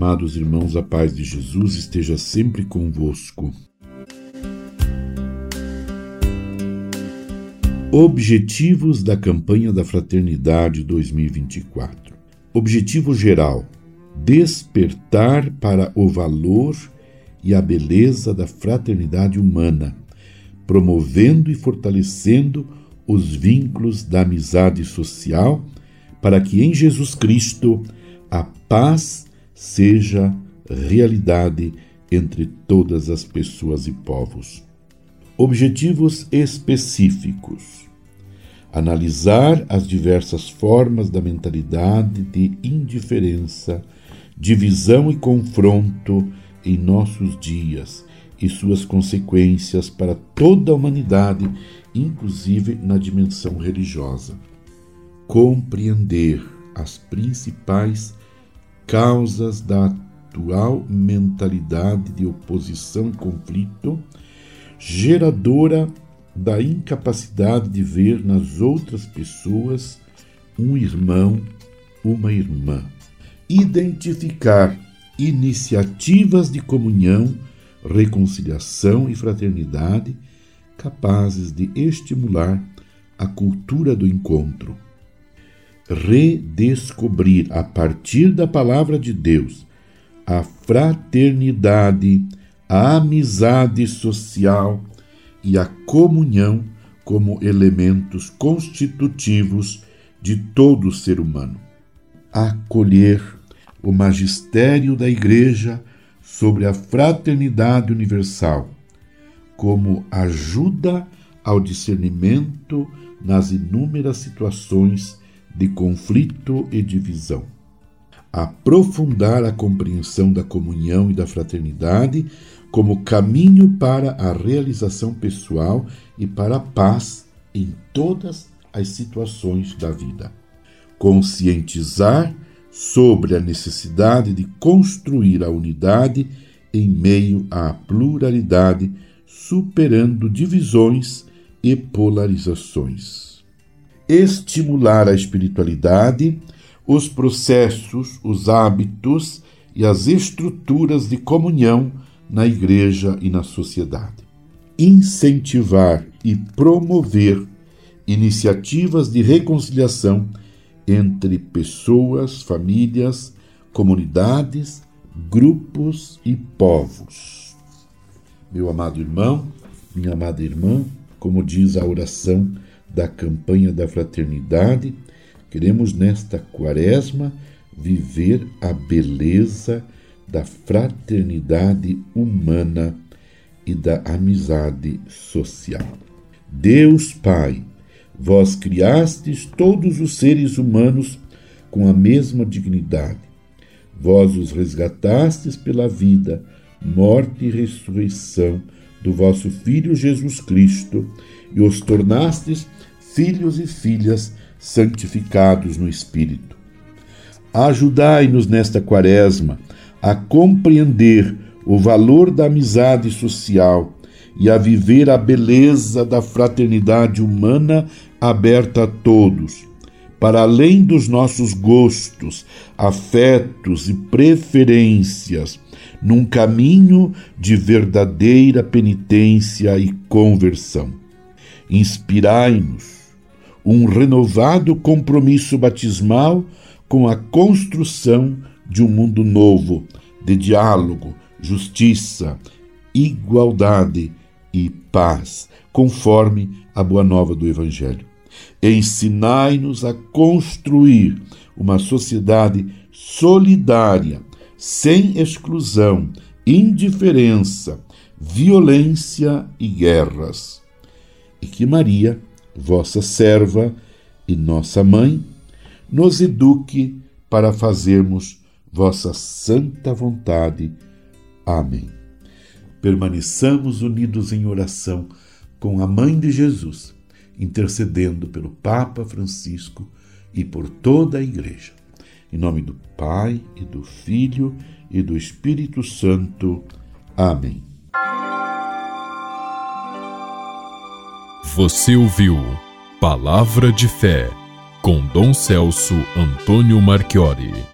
Amados irmãos, a paz de Jesus esteja sempre convosco. Objetivos da campanha da Fraternidade 2024. Objetivo geral: despertar para o valor e a beleza da fraternidade humana, promovendo e fortalecendo os vínculos da amizade social, para que em Jesus Cristo a paz seja realidade entre todas as pessoas e povos. Objetivos específicos: analisar as diversas formas da mentalidade de indiferença, divisão e confronto em nossos dias e suas consequências para toda a humanidade, inclusive na dimensão religiosa. Compreender as principais causas da atual mentalidade de oposição e conflito, geradora da incapacidade de ver nas outras pessoas um irmão, uma irmã. Identificar iniciativas de comunhão, reconciliação e fraternidade capazes de estimular a cultura do encontro. Redescobrir a partir da palavra de Deus a fraternidade, a amizade social e a comunhão como elementos constitutivos de todo ser humano. Acolher o magistério da Igreja sobre a fraternidade universal como ajuda ao discernimento nas inúmeras situações de conflito e divisão. Aprofundar a compreensão da comunhão e da fraternidade como caminho para a realização pessoal e para a paz em todas as situações da vida. Conscientizar sobre a necessidade de construir a unidade em meio à pluralidade, superando divisões e polarizações. Estimular a espiritualidade, os processos, os hábitos e as estruturas de comunhão na igreja e na sociedade. Incentivar e promover iniciativas de reconciliação entre pessoas, famílias, comunidades, grupos e povos. Meu amado irmão, minha amada irmã, como diz a oração da campanha da fraternidade, queremos nesta quaresma viver a beleza da fraternidade humana e da amizade social. Deus Pai, vós criastes todos os seres humanos com a mesma dignidade. Vós os resgatastes pela vida, morte e ressurreição do vosso Filho Jesus Cristo e os tornastes filhos e filhas santificados no Espírito. Ajudai-nos nesta quaresma a compreender o valor da amizade social e a viver a beleza da fraternidade humana aberta a todos, para além dos nossos gostos, afetos e preferências, num caminho de verdadeira penitência e conversão. Inspirai-nos um renovado compromisso batismal com a construção de um mundo novo, de diálogo, justiça, igualdade e paz, conforme a boa nova do Evangelho. Ensinai-nos a construir uma sociedade solidária, sem exclusão, indiferença, violência e guerras. E que Maria, vossa serva e nossa mãe, nos eduque para fazermos vossa santa vontade. Amém. Permaneçamos unidos em oração com a Mãe de Jesus, intercedendo pelo Papa Francisco e por toda a Igreja. Em nome do Pai e do Filho e do Espírito Santo. Amém. Você ouviu Palavra de Fé com Dom Celso Antônio Marchiori.